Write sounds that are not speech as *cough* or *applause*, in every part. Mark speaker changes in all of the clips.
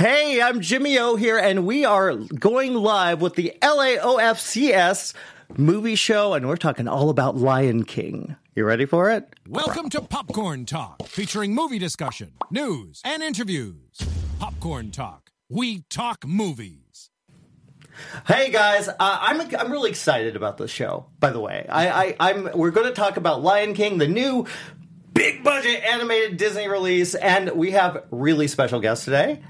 Speaker 1: Hey, I'm Jimmy O here, and we are going live with the LAOFCS movie show, and we're talking all about Lion King. You ready for it?
Speaker 2: Welcome to Popcorn Talk, featuring movie discussion, news, and interviews. Popcorn Talk. We talk movies.
Speaker 1: Hey guys, uh, I'm I'm really excited about this show. By the way, I, I I'm we're going to talk about Lion King, the new big budget animated Disney release, and we have really special guests today.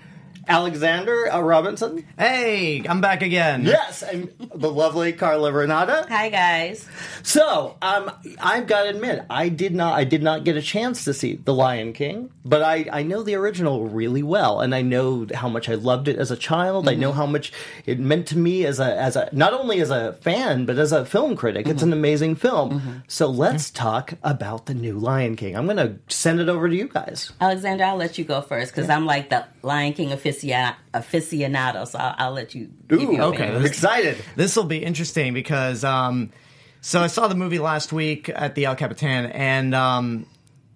Speaker 1: Alexander uh, Robinson.
Speaker 3: Hey, I'm back again.
Speaker 1: Yes, and the lovely Carla Renata.
Speaker 4: Hi guys.
Speaker 1: So, um, I've got to admit, I did not, I did not get a chance to see The Lion King, but I, I know the original really well, and I know how much I loved it as a child. I know how much it meant to me as a, as a, not only as a fan, but as a film critic. It's an amazing film. So let's talk about the new Lion King. I'm going to send it over to you guys.
Speaker 4: Alexander, I'll let you go first because I'm like the Lion King aficionado, aficionado so I'll, I'll let you. give
Speaker 1: Ooh,
Speaker 4: your
Speaker 3: okay.
Speaker 4: opinion.
Speaker 1: excited.
Speaker 3: This will be interesting because um, so I saw the movie last week at the El Capitan, and um,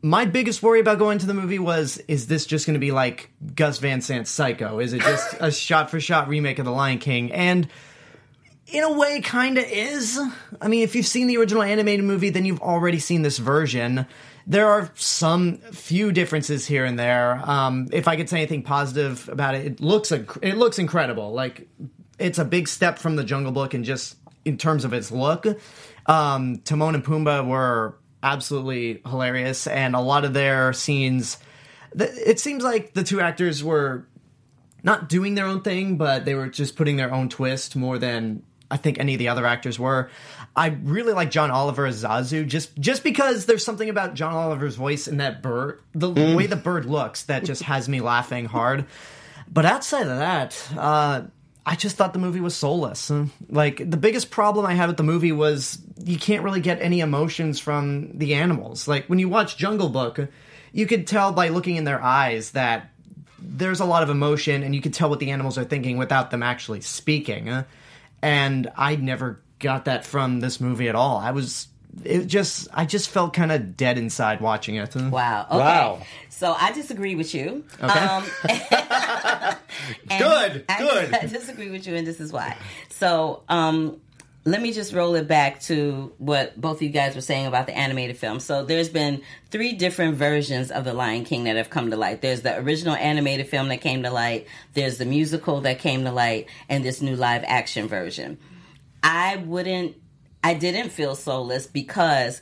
Speaker 3: my biggest worry about going to the movie was: is this just going to be like Gus Van Sant's Psycho? Is it just *laughs* a shot for shot remake of The Lion King? And in a way, kind of is. I mean, if you've seen the original animated movie, then you've already seen this version. There are some few differences here and there. Um, if I could say anything positive about it, it looks it looks incredible. Like it's a big step from the Jungle Book, and just in terms of its look. Um, Timon and Pumbaa were absolutely hilarious, and a lot of their scenes. It seems like the two actors were not doing their own thing, but they were just putting their own twist more than I think any of the other actors were. I really like John Oliver as Zazu, just just because there's something about John Oliver's voice and that bird, the way the bird looks, that just has me laughing hard. But outside of that, uh, I just thought the movie was soulless. Like the biggest problem I had with the movie was you can't really get any emotions from the animals. Like when you watch Jungle Book, you could tell by looking in their eyes that there's a lot of emotion and you could tell what the animals are thinking without them actually speaking. And I never got that from this movie at all. I was it just I just felt kind of dead inside watching it.
Speaker 4: Wow. Okay.
Speaker 1: Wow.
Speaker 4: So I disagree with you.
Speaker 3: Okay.
Speaker 4: Um, *laughs* *laughs*
Speaker 1: Good,
Speaker 4: I,
Speaker 1: good.
Speaker 4: I disagree with you, and this is why. So, um, let me just roll it back to what both of you guys were saying about the animated film. So there's been three different versions of The Lion King that have come to light. There's the original animated film that came to light, there's the musical that came to light, and this new live action version. I wouldn't I didn't feel soulless because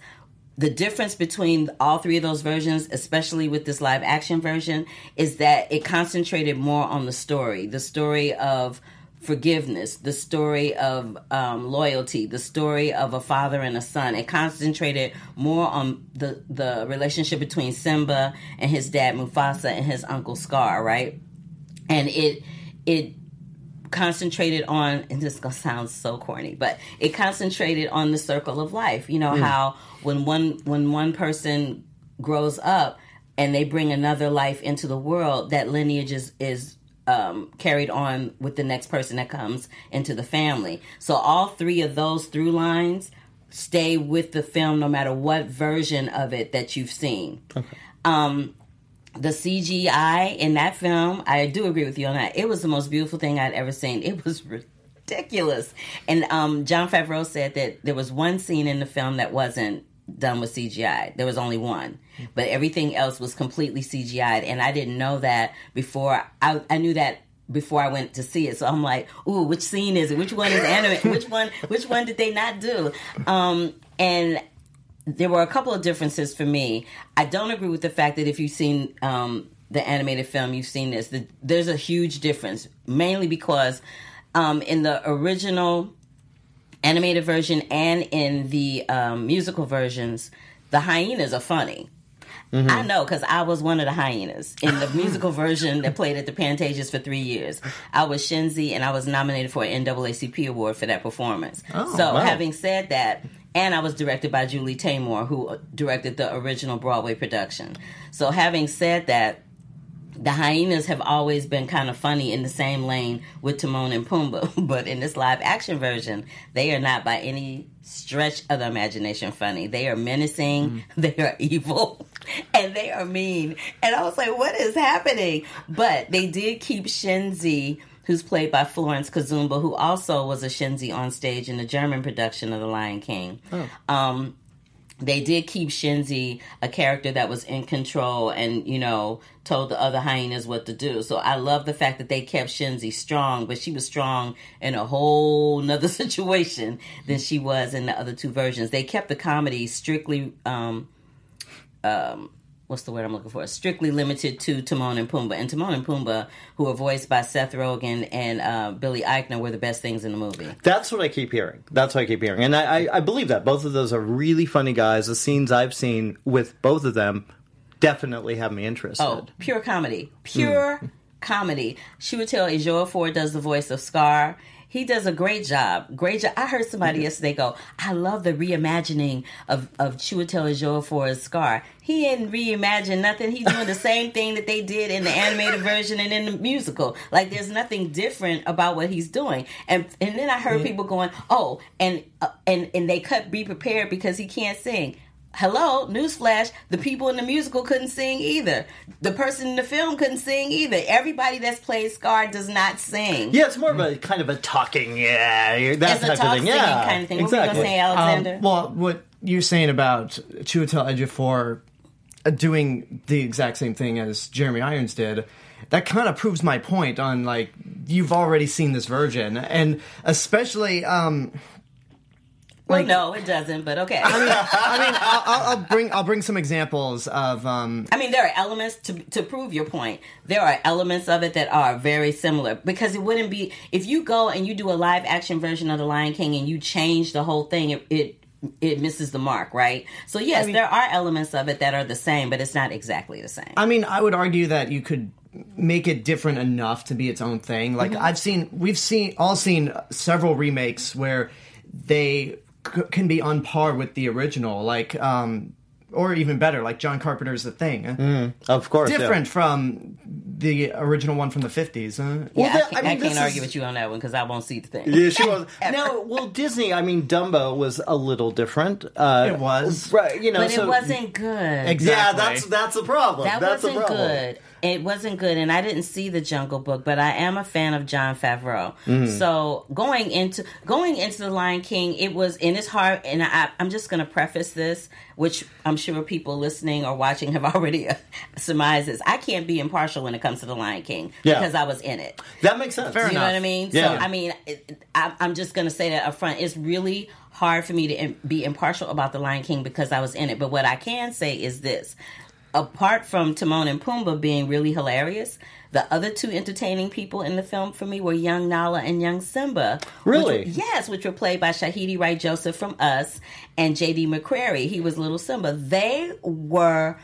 Speaker 4: the difference between all three of those versions, especially with this live action version, is that it concentrated more on the story, the story of forgiveness, the story of um, loyalty, the story of a father and a son. It concentrated more on the the relationship between Simba and his dad Mufasa and his uncle Scar, right? And it it concentrated on and this gonna so corny but it concentrated on the circle of life. You know how when one when one person grows up and they bring another life into the world that lineage is is um, carried on with the next person that comes into the family. So all three of those through lines stay with the film no matter what version of it that you've seen. Um, the CGI in that film, I do agree with you on that. It was the most beautiful thing I'd ever seen. It was ridiculous. And um, Jon Favreau said that there was one scene in the film that wasn't done with CGI. There was only one, but everything else was completely CGI'd. And I didn't know that before. I, I knew that before I went to see it. So I'm like, ooh, which scene is it? Which one is anime? *laughs* which one? Which one did they not do? Um, and there were a couple of differences for me. I don't agree with the fact that if you've seen um, the animated film, you've seen this. The, there's a huge difference, mainly because um, in the original animated version and in the um, musical versions, the hyenas are funny. I know because I was one of the hyenas in the musical *laughs* version that played at the Pantages for three years. I was Shenzi, and I was nominated for an NAACP award for that performance.
Speaker 3: Oh,
Speaker 4: so,
Speaker 1: wow.
Speaker 4: having said that, and I was directed by Julie Taymor, who directed the original Broadway production. So, having said that, the hyenas have always been kind of funny in the same lane with Timon and Pumbaa, *laughs* but in this live action version, they are not by any stretch of the imagination funny. They are menacing, mm. *laughs* they are evil, *laughs* and they are mean. And I was like, what is happening? But they did keep Shenzi who's played by Florence Kasumba, who also was a Shenzi on stage in the German production of The Lion King. Oh. Um, they did keep Shenzi a character that was in control and, you know, told the other hyenas what to do. So I love the fact that they kept Shenzi strong, but she was strong in a whole nother *laughs* situation than she was in the other two versions. They kept the comedy strictly um, um, what's the word I'm looking for? Strictly limited to Timon and Pumbaa. And Timon and Pumbaa, who are voiced by Seth Rogen and uh, Billy Eichner, were the best things in the movie.
Speaker 1: That's what I keep hearing. That's what I keep hearing, and I, I, I believe that both of those are really funny guys. The scenes I've seen with both of them definitely have me interested.
Speaker 4: Oh, pure comedy, pure. Mm. Comedy. Chiwetel Ejiofor does the voice of Scar he does a great job. Great job. I heard somebody mm-hmm. yesterday go, I love the reimagining of, of Chiwetel Ejiofor's Scar. He didn't reimagine nothing. He's doing the same *laughs* thing that they did in the animated version and in the musical. Like there's nothing different about what he's doing. And and then I heard people going, "Oh, and uh, and and they cut be prepared because he can't sing." Hello, newsflash, the people in the musical couldn't sing either. The person in the film couldn't sing either. Everybody that's played Scar does not sing.
Speaker 1: Yeah, it's more of a kind of a talking, yeah, that
Speaker 4: it's type of thing. Yeah, kind of thing. Exactly. What were you going to say, Alexander?
Speaker 3: Um, well, what you're saying about Chiwetel Ejiofor uh, doing the exact same thing as Jeremy Irons did, that kind of proves my point on, like, you've already seen this version. And especially... Um,
Speaker 4: like, well, no, it doesn't. But okay.
Speaker 3: I mean, I mean, I'll, I'll, bring I'll bring some examples of. Um,
Speaker 4: I mean, there are elements to to prove your point. There are elements of it that are very similar because it wouldn't be if you go and you do a live action version of the Lion King and you change the whole thing. It, it it misses the mark, right? So yes, I mean, there are elements of it that are the same, but it's not exactly the same.
Speaker 3: I mean, I would argue that you could make it different enough to be its own thing. Like mm-hmm. I've seen, we've seen all seen several remakes where they c- can be on par with the original, like um, or even better, like John Carpenter's The Thing.
Speaker 1: Mm, of course,
Speaker 3: different
Speaker 1: yeah.
Speaker 3: from the original one from the fifties. Huh?
Speaker 4: Yeah, well, I, can't, I, mean, I can't argue is... with you on that one because I won't see the thing.
Speaker 1: Yeah, she was. *laughs* no, well, Disney. I mean, Dumbo was a little different.
Speaker 3: Uh, it was,
Speaker 4: right? You know, but so, it wasn't good.
Speaker 1: Exactly. Yeah, that's that's the problem.
Speaker 4: That
Speaker 1: that's
Speaker 4: wasn't
Speaker 1: problem.
Speaker 4: good it wasn't good and i didn't see the jungle book but i am a fan of Jon Favreau mm-hmm. so going into going into the lion king it was in his heart and I, i'm just going to preface this which i'm sure people listening or watching have *laughs* already surmised this i can't be impartial when it comes to the lion king yeah. because i was in it
Speaker 1: that makes sense
Speaker 4: Fair
Speaker 1: you
Speaker 4: enough. know what i mean yeah. so i mean it, I, i'm just going to say that up front it's really hard for me to be impartial about the Lion King because I was in it. But what I can say is this: apart from Timon and Pumbaa being really hilarious, the other two entertaining people in the film for me were young Nala and young Simba.
Speaker 1: Really?
Speaker 4: Which yes, which were played by Shahidi Wright Joseph from Us and J.D. McCrary. He was little Simba. They were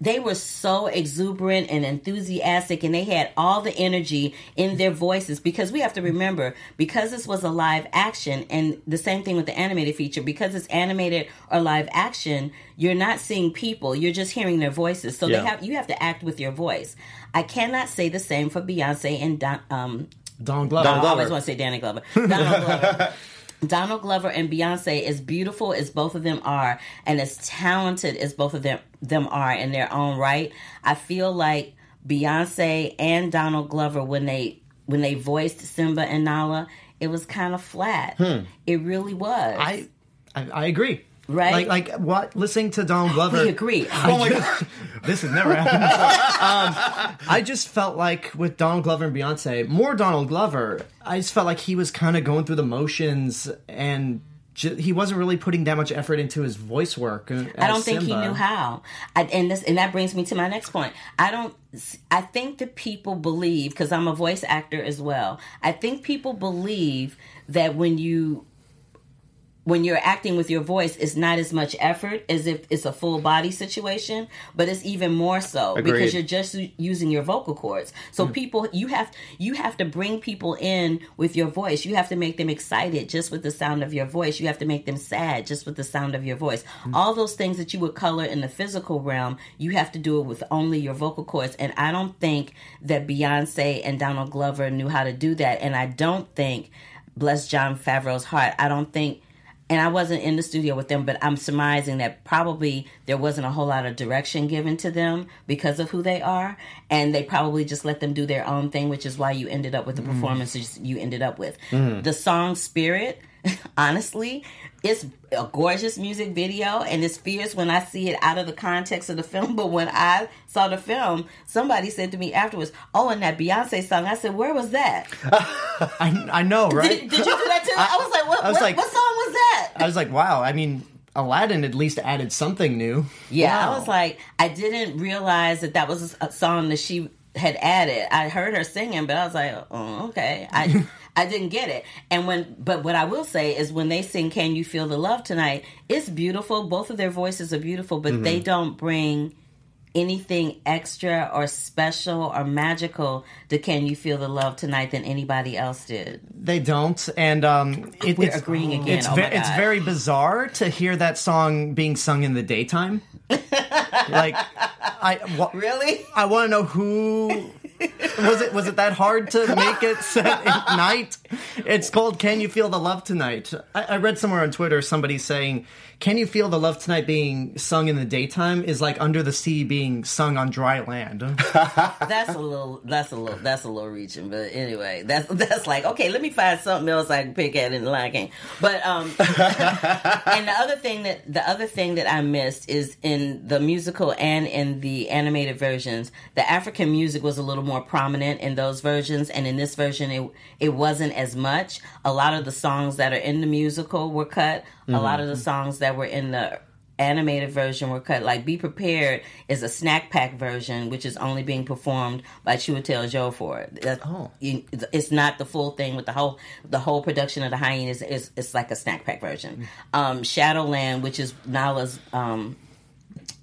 Speaker 4: they were so exuberant and enthusiastic and they had all the energy in their voices because we have to remember because this was a live action and the same thing with the animated feature because it's animated or live action you're not seeing people you're just hearing their voices so yeah. they have you have to act with your voice i cannot say the same for beyonce and Don, um,
Speaker 3: Don Glover.
Speaker 1: Don Glover. I
Speaker 4: always want to say Danny Glover. Donald Glover. *laughs* Donald Glover and Beyonce, as beautiful as both of them are, and as talented as both of them them are in their own right, I feel like Beyonce and Donald Glover when they when they voiced Simba and Nala, it was kind of flat. Hmm. It really was.
Speaker 3: I, I, I agree.
Speaker 4: Right?
Speaker 3: Like, like what? Listening to Donald Glover.
Speaker 4: We agree.
Speaker 3: oh my god, *laughs* this has never happened. Um, I just felt like with Donald Glover and Beyonce, more Donald Glover. I just felt like he was kind of going through the motions and he wasn't really putting that much effort into his voice work. Uh,
Speaker 4: I don't think Simba. he knew how. I, and this and that brings me to my next point. I don't. I think that people believe because I'm a voice actor as well. I think people believe that when you when you're acting with your voice, it's not as much effort as if it's a full body situation, but it's even more so
Speaker 1: Agreed.
Speaker 4: because you're just using your vocal cords. So hmm. people, you have you have to bring people in with your voice. You have to make them excited just with the sound of your voice. You have to make them sad just with the sound of your voice. Hmm. All those things that you would color in the physical realm, you have to do it with only your vocal cords. And I don't think that Beyonce and Donald Glover knew how to do that. And I don't think, bless Jon Favreau's heart, I don't think and I wasn't in the studio with them, but I'm surmising that probably there wasn't a whole lot of direction given to them because of who they are, and they probably just let them do their own thing, which is why you ended up with the mm. performances you ended up with. Mm. The song "Spirit," *laughs* honestly, it's a gorgeous music video, and it's fierce when I see it out of the context of the film. *laughs* But when I saw the film, somebody said to me afterwards, "Oh, and that Beyonce song," I said, "Where was that?" *laughs*
Speaker 3: I, I know, right?
Speaker 4: Did, did you do that too? I, was like, "What?
Speaker 3: I was
Speaker 4: what,
Speaker 3: like-
Speaker 4: what song was that?"
Speaker 3: I was like, wow. I mean, Aladdin at least added something new.
Speaker 4: Yeah,
Speaker 3: Wow.
Speaker 4: I was like, I didn't realize that that was a song that she had added. I heard her singing, but I was like, oh, okay. I I didn't get it. And when, but what I will say is when they sing "Can You Feel the Love Tonight," it's beautiful. Both of their voices are beautiful, but
Speaker 3: Mm-hmm.
Speaker 4: they don't bring anything extra or special or magical to "Can You Feel the Love Tonight" than anybody else did.
Speaker 3: They don't, and um, it,
Speaker 4: We're
Speaker 3: it's,
Speaker 4: agreeing again.
Speaker 3: It's
Speaker 4: Oh
Speaker 3: ve- it's very bizarre to hear that song being sung in the daytime. *laughs* like, I wa-
Speaker 4: Really?
Speaker 3: I want to know who was it. Was it that hard to make it set at *laughs* night? It's called "Can You Feel the Love Tonight." I, I read somewhere on Twitter somebody saying, "Can you feel the love tonight?" being sung in the daytime is like "Under the Sea" being sung on dry land. *laughs*
Speaker 4: that's a little that's a little that's a little reaching but anyway that's *laughs* that's like okay let me find something else i can pick at in the lion king but um *laughs* and the other thing that the other thing that i missed is in the musical and in the animated versions the african music was a little more prominent in those versions and in this version it it wasn't as much a lot of the songs that are in the musical were cut a lot of the songs that were in the animated version were cut. Like Be Prepared is a snack pack version, which is only being performed by Chiwetel Ejiofor. That's,
Speaker 3: Oh.
Speaker 4: you- it's not the full thing with the whole the whole production of the hyenas is it's like a snack pack version. Um, Shadowland, which is Nala's um,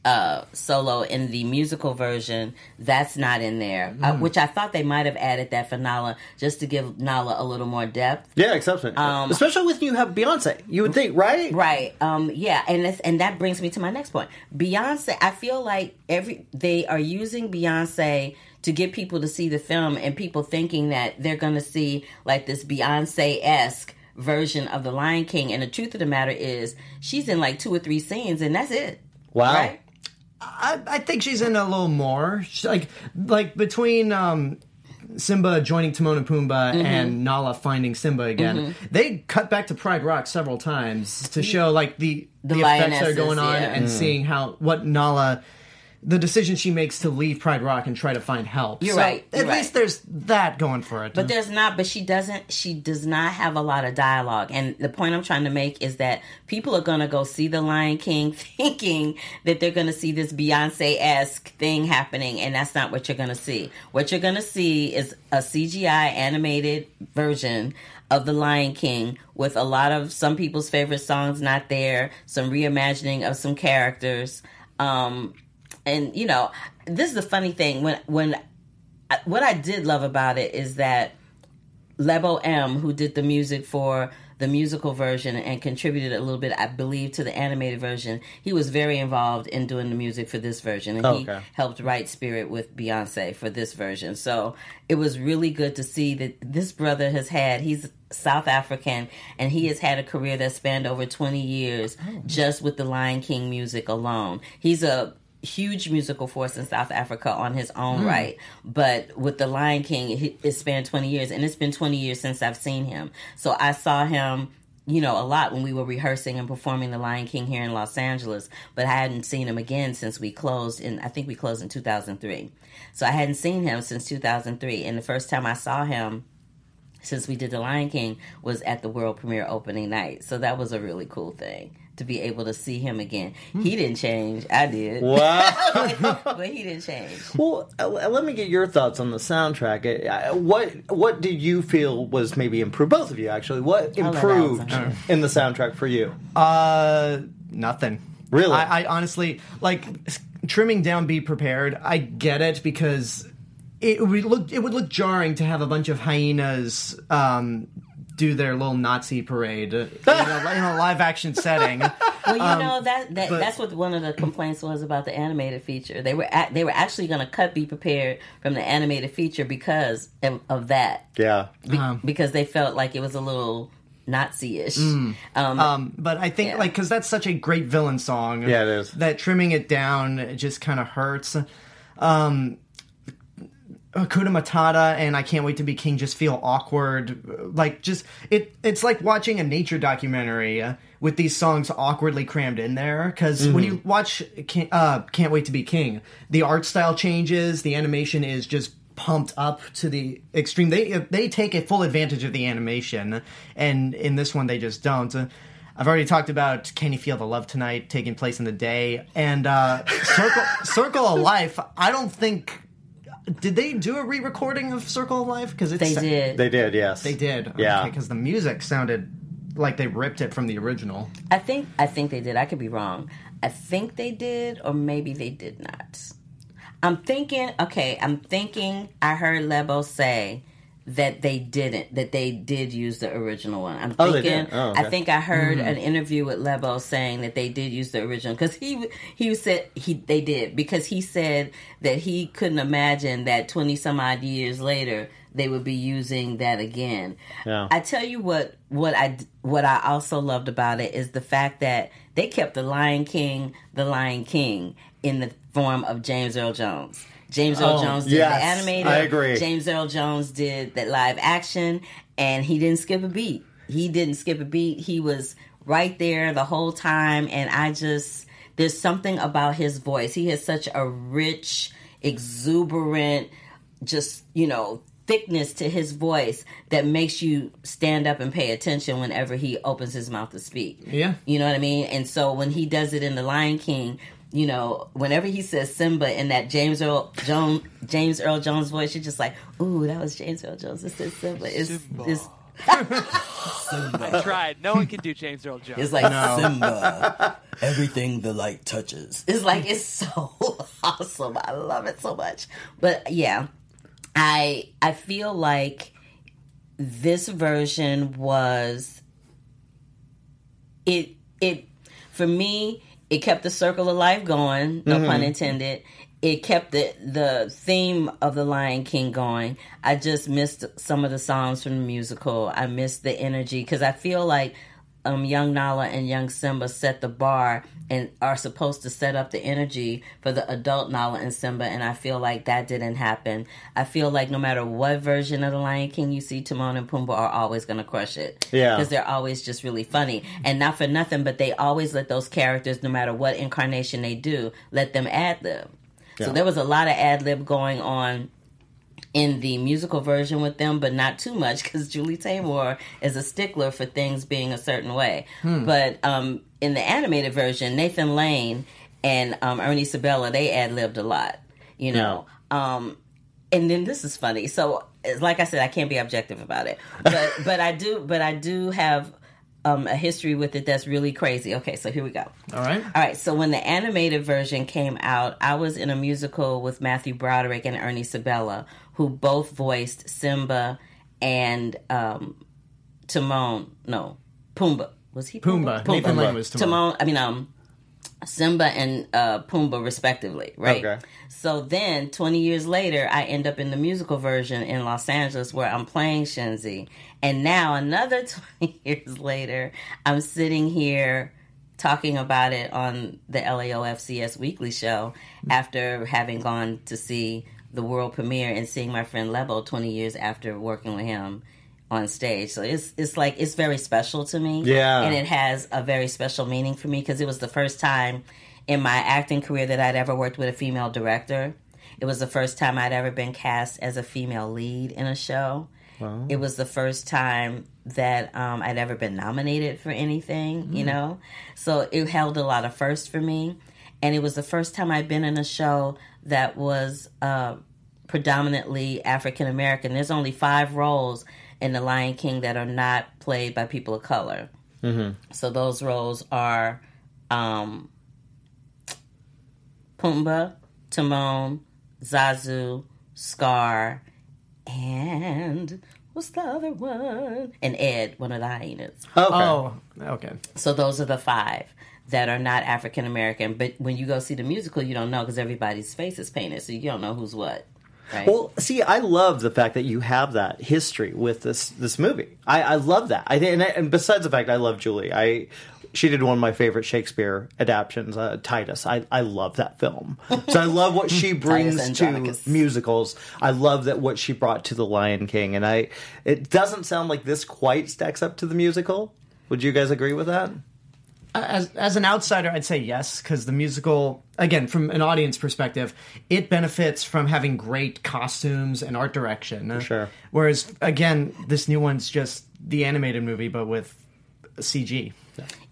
Speaker 4: uh, solo in the musical version, that's not in there. Uh, which I thought they might have added that for Nala just to give Nala a little more depth.
Speaker 1: Yeah, exception. Especially when you have Beyonce. You would think, right?
Speaker 4: Right. Um. Yeah. And that's, and that brings me to my next point. Beyonce. I feel like every they are using Beyonce to get people to see the film, and people thinking that they're going to see like this Beyonce esque version of the Lion King. And the truth of the matter is, she's in like two or three scenes, and that's it.
Speaker 1: Wow.
Speaker 4: Right.
Speaker 3: I, I think she's in a little more. She- like like between um, Simba joining Timon and Pumbaa
Speaker 4: Mm-hmm.
Speaker 3: and Nala finding Simba again, they cut back to Pride Rock several times to show like the the,
Speaker 4: The
Speaker 3: effects that are going on
Speaker 4: yeah.
Speaker 3: and seeing how what Nala. The decision she makes to leave Pride Rock and try to find help.
Speaker 4: You're
Speaker 3: So,
Speaker 4: right,
Speaker 3: At
Speaker 4: you're
Speaker 3: least
Speaker 4: right.
Speaker 3: there's that going for it.
Speaker 4: But there's not, but she doesn't, she does not have a lot of dialogue. And the point I'm trying to make is that people are going to go see The Lion King *laughs* thinking that they're going to see this Beyonce esque thing happening. And that's not what you're going to see. What you're going to see is a CGI animated version of The Lion King with a lot of some people's favorite songs not there, some reimagining of some characters. Um, and you know, this is the funny thing when when I- what I did love about it is that Lebo M, who did the music for the musical version and contributed a little bit, I believe, to the animated version, he was very involved in doing the music for this version. And he oh,
Speaker 1: Okay.
Speaker 4: helped write Spirit with Beyonce for this version. So it was really good to see that this brother has had, he's South African, and he has had a career that spanned over 20 years oh. just with the Lion King music alone. He's a huge musical force in South Africa on his own hmm. right, but with the Lion King, it, it spanned 20 years, and it's been 20 years since I've seen him. So I saw him you know, a lot when we were rehearsing and performing The Lion King here in Los Angeles, but I hadn't seen him again since we closed in, I think we closed in 2003. So I hadn't seen him since 2003. And the first time I saw him since we did The Lion King was at the world premiere opening night. So that was a really cool thing. To be able to see him again. He didn't change. I did.
Speaker 1: Wow. *laughs*
Speaker 4: but he didn't change.
Speaker 1: well, uh, let me get your thoughts on the soundtrack. Uh, What what did you feel was maybe improved? Both of you, actually. What improved in the soundtrack for you?
Speaker 3: Uh, nothing.
Speaker 1: Really?
Speaker 3: I, I honestly like trimming down. Be prepared. I get it because it would look it would look jarring to have a bunch of hyenas um, do their little Nazi parade *laughs* in a, in a live action setting.
Speaker 4: Well, you know that, that
Speaker 3: but-
Speaker 4: that's what one of the complaints was about the animated feature. They were at, they were actually going to cut "Be Prepared" from the animated feature because of, of that,
Speaker 1: Yeah.
Speaker 4: Be- because they felt like it was a little Nazi-ish. Um,
Speaker 3: Um, but I think
Speaker 4: Yeah.
Speaker 3: like because that's such a great villain song.
Speaker 1: Yeah, it is.
Speaker 3: That trimming it down it just kind of hurts. Um, Hakuna Matata and I Can't Wait to Be King just feel awkward. Like just it. It's like watching a nature documentary uh, with these songs awkwardly crammed in there. Because when you watch Can't, uh, Can't Wait to Be King, the art style changes. The animation is just pumped up to the extreme. They they take a full advantage of the animation, and in this one they just don't. I've already talked about "Can You Feel the Love Tonight" taking place in the day, and uh, "Circle *laughs* Circle of Life." I don't think did they do a re-recording of "Circle of Life" because
Speaker 4: they did.
Speaker 1: They did, yes.
Speaker 3: They did,
Speaker 1: Yeah.
Speaker 3: because the music sounded like they ripped it from the original.
Speaker 4: I think I think they did. I could be wrong. I think they did, or maybe they did not. I'm thinking. Okay, I'm thinking. I heard Lebo say that they didn't. That they did use the original one. I'm
Speaker 1: Oh, they
Speaker 4: thinking.
Speaker 1: did? Oh, okay.
Speaker 4: I think I heard mm-hmm. an interview with Lebo saying that they did use the original because he he said he they did because he said that he couldn't imagine that 20 some odd years later they would be using that again.
Speaker 1: Yeah.
Speaker 4: I tell you what what I what I also loved about it is the fact that they kept the Lion King the Lion King in the form of James Earl Jones. James Earl
Speaker 3: Oh,
Speaker 4: Jones did
Speaker 1: yes,
Speaker 4: the animated.
Speaker 1: I agree.
Speaker 4: James Earl Jones did that live action, and he didn't skip a beat. He didn't skip a beat. He was right there the whole time, and I just there's something about his voice. He has such a rich, exuberant, just you know thickness to his voice that makes you stand up and pay attention whenever he opens his mouth to speak.
Speaker 3: Yeah.
Speaker 4: You know what I mean? And so when he does it in The Lion King, you know, whenever he says Simba in that James Earl Jones James Earl Jones voice, you're just like, ooh, that was James Earl Jones. This is Simba. It's, it's,
Speaker 5: I tried. No one can do James Earl Jones.
Speaker 4: it's like Simba. Everything the light touches. It's like it's so *laughs* awesome. I love it so much. But yeah, I I feel like this version was it it for me it kept the circle of life going no pun mm-hmm. intended. It kept the the theme of the lion king going. I just missed some of the songs from the musical. I missed the energy because i feel like um, young Nala and young Simba set the bar and are supposed to set up the energy for the adult Nala and Simba, and I feel like that didn't happen. I feel like no matter what version of the Lion King you see, Timon and Pumbaa are always going to crush it.
Speaker 1: Yeah.
Speaker 4: because they're always just really funny, and not for nothing, but they always let those characters, no matter what incarnation they do, let them ad lib. So there was a lot of ad lib going on in the musical version with them, but not too much because Julie Taymor is a stickler for things being a certain way. But um, in the animated version, Nathan Lane and um, Ernie Sabella they ad libbed a lot, you know. Um, and then this is funny. So, it's like I said, I can't be objective about it, but *laughs* but I do, but I do have um, a history with it that's really crazy. Okay, so here we go.
Speaker 3: All right.
Speaker 4: All right, so when the animated version came out, I was in a musical with Matthew Broderick and Ernie Sabella, who both voiced Simba and um, Timon. No, Pumbaa. Was he
Speaker 3: Pumbaa. Nathan Lane was Timon.
Speaker 4: Timon. I mean, um, Simba and uh, Pumbaa, respectively, right?
Speaker 1: Okay.
Speaker 4: So then, 20 years later, I end up in the musical version in Los Angeles where I'm playing Shenzi. And now, another *laughs* 20 years later, I'm sitting here talking about it on the LAOFCS weekly show after having gone to see the world premiere and seeing my friend Lebo 20 years after working with him on stage. So it's it's like it's very special to me.
Speaker 1: Yeah.
Speaker 4: And it has a very special meaning for me because it was the first time in my acting career that I'd ever worked with a female director. It was the first time I'd ever been cast as a female lead in a show. It was the first time that um, I'd ever been nominated for anything, you know? So it held a lot of firsts for me. And it was the first time I'd been in a show that was uh, predominantly African American. There's only five roles in The Lion King that are not played by people of color. So those roles are um, Pumbaa, Timon, Zazu, Scar, and what's the other one? And Ed, one of the hyenas.
Speaker 1: Okay.
Speaker 3: Oh, okay.
Speaker 4: So those are the five that are not African American. But when you go see the musical, you don't know because everybody's face is painted, so you don't know who's what. Right?
Speaker 1: Well, see, I love the fact that you have that history with this this movie. I, I love that. I think, and, and besides the fact I love Julie, I she did one of my favorite Shakespeare adaptations, uh, Titus. I I love that film. *laughs* So I love what she brings to musicals. I love that what she brought to The Lion King, and I it doesn't sound like this quite stacks up to the musical. Would you guys agree with that?
Speaker 3: As as an outsider, I'd say yes because the musical, again, from an audience perspective, it benefits from having great costumes and art direction.
Speaker 1: sure.
Speaker 3: Whereas, again, this new one's just the animated movie, but with CG.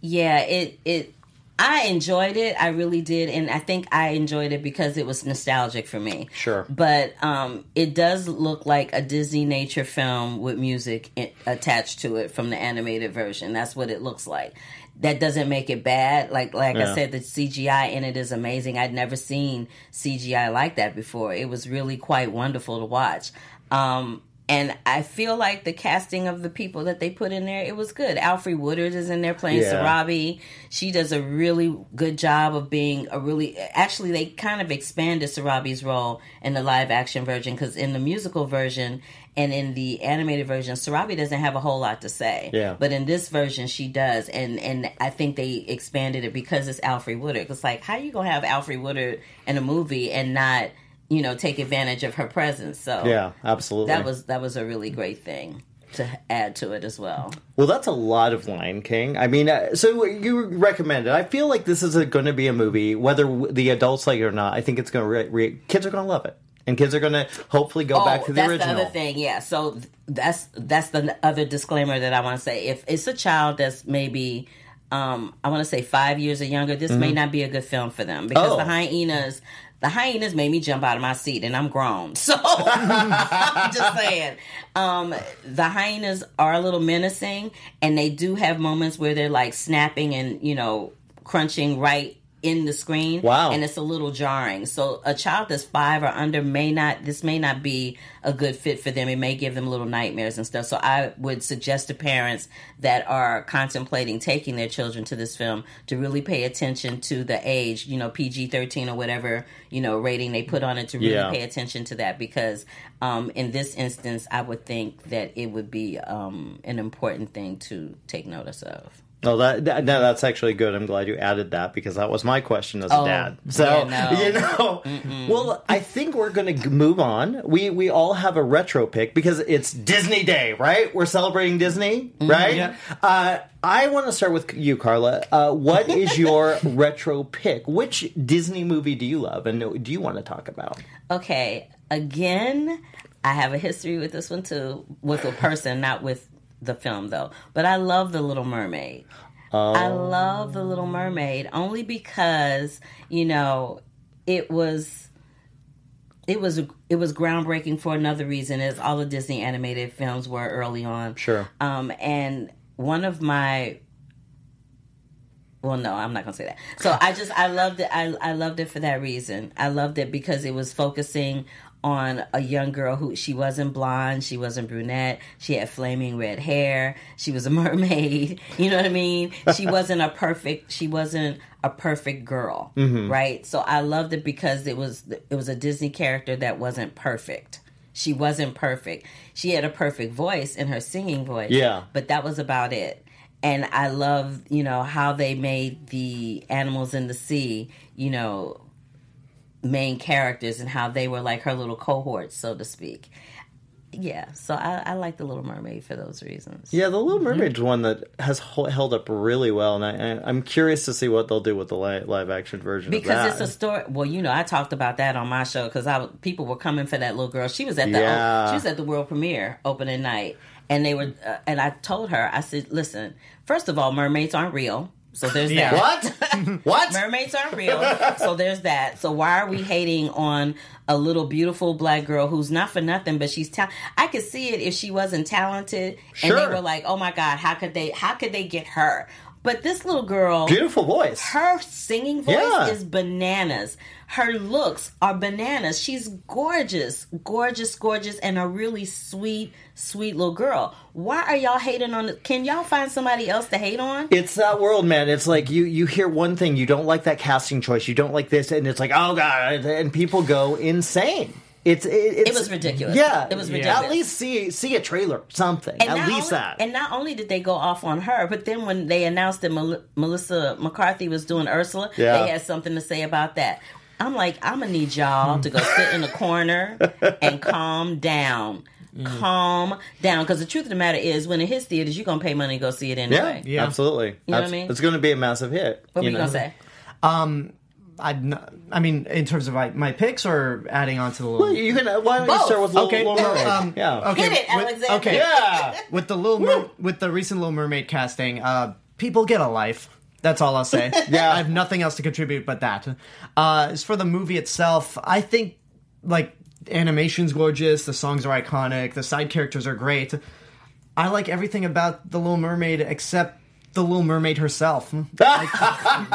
Speaker 4: Yeah, it it I enjoyed it. I really did, and I think I enjoyed it because it was nostalgic for me.
Speaker 1: Sure.
Speaker 4: but um, it does look like a Disney nature film with music i attached to it from the animated version. That's what it looks like. That doesn't make it bad. Like like
Speaker 1: Yeah.
Speaker 4: I said, the CGI in it is amazing. I'd never seen CGI like that before. It was really quite wonderful to watch. Um, and I feel like the casting of the people that they put in there, it was good. Alfre Woodard is in there playing
Speaker 1: Yeah.
Speaker 4: Sarabi. She does a really good job of being a really. Actually, they kind of expanded Sarabi's role in the live action version because in the musical version and in the animated version, Sarabi doesn't have a whole lot to say.
Speaker 1: Yeah.
Speaker 4: But in this version, she does, and and I think they expanded it because it's Alfre Woodard. It's like how you gonna have Alfre Woodard in a movie and not you know take advantage of her presence? So
Speaker 1: Yeah, absolutely.
Speaker 4: that was that was a really great thing to add to it as well.
Speaker 1: Well, that's a lot of Lion King. I mean, uh, so you recommend it. I feel like this is going to be a movie, whether the adults like it or not. I think it's going to re- re- kids are going to love it, and kids are going to hopefully go back to the
Speaker 4: Oh, that's
Speaker 1: original.
Speaker 4: the other thing. Yeah. So th- that's that's the other disclaimer that I want to say. If it's a child that's maybe, um, I want to say five years or younger, this may not be a good film for them because
Speaker 1: Mm-hmm. Oh.
Speaker 4: the hyenas. The hyenas made me jump out of my seat, and I'm grown. *laughs* So I'm just saying, um, the hyenas are a little menacing, and they do have moments where they're like snapping and you know crunching right in the screen.
Speaker 1: Wow.
Speaker 4: And it's a little jarring. So a child that's five or under may not this may not be a good fit for them. It may give them little nightmares and stuff. So I would suggest to parents that are contemplating taking their children to this film to really pay attention to the age, you know, PG thirteen or whatever, you know, rating they put on it to really
Speaker 1: Yeah.
Speaker 4: pay attention to that because um, in this instance I would think that it would be um, an important thing to take notice of.
Speaker 1: No, that, that no, that's actually good. I'm glad you added that because that was my question as a
Speaker 4: Oh,
Speaker 1: dad. So
Speaker 4: yeah, no. *laughs*
Speaker 1: you know, well, I think we're going to move on. We we all have a retro pick because it's Disney Day, right? We're celebrating Disney, right?
Speaker 3: yeah.
Speaker 1: Uh, I want to start with you, Carla. Uh, what is *laughs* your retro pick? Which Disney movie do you love, and do you want to talk about?
Speaker 4: Okay, again, I have a history with this one too, with a person, not with the film though. But I love The Little Mermaid. I love The Little Mermaid only because, you know, it was it was it was groundbreaking for another reason as all the Disney animated films were early on.
Speaker 1: Sure.
Speaker 4: Um and one of my well no i'm not gonna say that so i just i loved it I, I loved it for that reason i loved it because it was focusing on a young girl who she wasn't blonde she wasn't brunette she had flaming red hair she was a *laughs* mermaid you know what i mean? She *laughs* wasn't a perfect she wasn't a perfect girl mm-hmm. right? So i loved it because it was it was a disney character that wasn't perfect. She wasn't perfect. She had a perfect voice in her singing voice
Speaker 1: Yeah.
Speaker 4: but that was about it. And I love, you know, how they made the animals in the sea, you know, main characters and how they were like her little cohorts, so to speak. yeah, so I, I like the Little Mermaid for those reasons.
Speaker 1: Yeah, the Little Mermaid's one that has ho- held up really well, and I, I'm curious to see what they'll do with the li- live action version.
Speaker 4: Because it's a story. Well, you know, I talked about that on my show because I people were coming for that little girl. She was at the
Speaker 1: Yeah.
Speaker 4: she was at the world premiere opening night, and they were. Uh, and I told her, I said, "Listen, first of all, mermaids aren't real, so there's
Speaker 3: Yeah.
Speaker 4: that.
Speaker 1: what? *laughs* what?
Speaker 4: Mermaids aren't real, so there's that. So why are we hating on a little beautiful black girl who's not for nothing, but she's talented? I could see it if she wasn't talented, and they were like, "Oh my god, how could they? How could they get her?" But this little girl,
Speaker 1: Beautiful voice.
Speaker 4: her singing voice
Speaker 1: Yeah.
Speaker 4: is bananas. Her looks are bananas. She's gorgeous, gorgeous, gorgeous, and a really sweet, sweet little girl. Why are y'all hating on it? Can y'all find somebody else to hate on?
Speaker 1: It's that world, man. It's like you you hear one thing, you don't like that casting choice, you don't like this, and it's like, oh god, and people go insane. It's it, it's,
Speaker 4: was ridiculous.
Speaker 1: Yeah,
Speaker 4: It was ridiculous.
Speaker 1: At least see see a trailer, something.
Speaker 4: And
Speaker 1: At least
Speaker 4: only,
Speaker 1: that.
Speaker 4: And not only did they go off on her, but then when they announced that Mel- Melissa McCarthy was doing Ursula,
Speaker 1: Yeah.
Speaker 4: they had something to say about that. I'm like, I'm gonna need y'all to go sit in the corner and *laughs* calm down.
Speaker 1: Mm.
Speaker 4: Calm down, because the truth of the matter is, when it hits theaters, you're gonna pay money to go see it anyway.
Speaker 3: Yeah.
Speaker 1: absolutely.
Speaker 4: You know what I mean?
Speaker 1: It's going to be a massive hit.
Speaker 4: What were
Speaker 1: you
Speaker 4: you
Speaker 1: know?
Speaker 4: gonna say?
Speaker 3: I'd not, I mean, in terms of my, my picks or adding on to the little.
Speaker 1: Well, you can. Why don't you
Speaker 4: Both.
Speaker 1: start with Little,
Speaker 3: Okay,
Speaker 1: Little Mermaid?
Speaker 3: um,
Speaker 1: yeah.
Speaker 3: okay,
Speaker 4: Hit it,
Speaker 3: with- Okay,
Speaker 1: Yeah. *laughs*
Speaker 3: with the little Mer- with the recent Little Mermaid casting, uh, people get a life. That's all I'll say. *laughs*
Speaker 1: Yeah.
Speaker 3: I have nothing else to contribute but that. Uh, as for the movie itself, I think like animation's gorgeous, the songs are iconic, the side characters are great. I like everything about the Little Mermaid except the Little Mermaid herself. *laughs*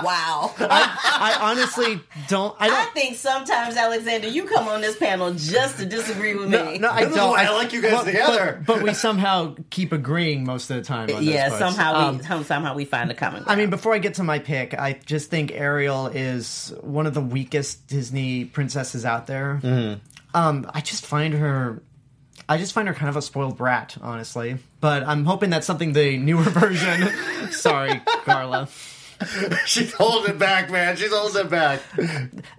Speaker 4: Wow.
Speaker 3: I honestly don't. I
Speaker 4: I
Speaker 3: don't.
Speaker 4: think sometimes, Alexander, you come on this panel just to disagree with
Speaker 3: No,
Speaker 4: me.
Speaker 3: no, I
Speaker 1: This
Speaker 3: don't.
Speaker 1: why I like you guys
Speaker 3: but-
Speaker 1: together.
Speaker 3: But, but we somehow keep agreeing most of the time. On
Speaker 4: yeah,
Speaker 3: those parts.
Speaker 4: somehow
Speaker 3: Um,
Speaker 4: we somehow we find a common.
Speaker 3: I mean, before I get to my pick, I just think Ariel is one of the weakest Disney princesses out there.
Speaker 1: Mm-hmm.
Speaker 3: Um, I just find her, I just find her kind of a spoiled brat, honestly. But I'm hoping that's something the newer *laughs* version. sorry, Carla. *laughs*
Speaker 1: She's holding it back, man. She's holding it back.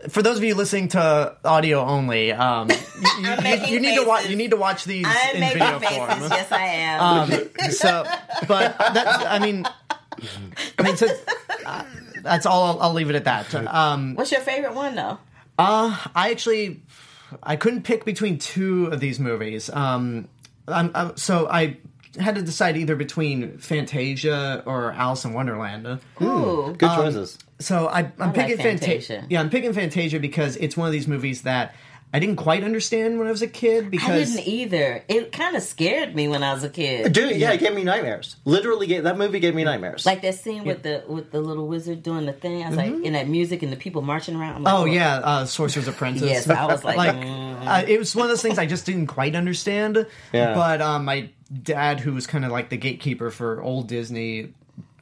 Speaker 3: For those of you listening to audio only, um, you, *laughs* you- you need to watch. You need to watch these
Speaker 4: I'm
Speaker 3: in video
Speaker 4: faces.
Speaker 3: form.
Speaker 4: Yes, I am.
Speaker 3: Um, so, but that's, I mean, I mean, so, uh, that's all. I'll, I'll leave it at that. Um,
Speaker 4: What's your favorite one, though?
Speaker 3: uh, I actually, I couldn't pick between two of these movies. Um, I'm, I'm, so I had to decide either between Fantasia or Alice in Wonderland.
Speaker 4: Ooh,
Speaker 1: Good choices.
Speaker 3: So I, I'm
Speaker 4: like
Speaker 3: picking
Speaker 4: Fantasia.
Speaker 3: Fantasia. Yeah, I'm picking Fantasia because it's one of these movies that I didn't quite understand when I was a kid. Because I
Speaker 4: didn't either. It kind of scared me when I was a kid.
Speaker 1: Dude, yeah, it gave me nightmares. Literally, gave, that movie gave me nightmares.
Speaker 4: Like that scene with the with the little wizard doing the thing. I was like, in that music and the people marching around. Like,
Speaker 3: Oh yeah, uh, Sorcerer's Apprentice.
Speaker 4: Yes, I was like, *laughs*
Speaker 3: like
Speaker 4: mm.
Speaker 3: uh, it was one of those things I just didn't quite understand.
Speaker 1: Yeah.
Speaker 3: But um, my dad, who was kind of like the gatekeeper for old Disney,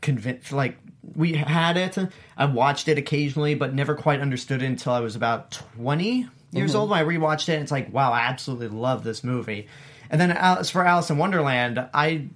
Speaker 3: convinced like we had it. I watched it occasionally, but never quite understood it until I was about twenty years old. When I rewatched it, and it's like, wow, I absolutely love this movie. And then as for Alice in Wonderland, I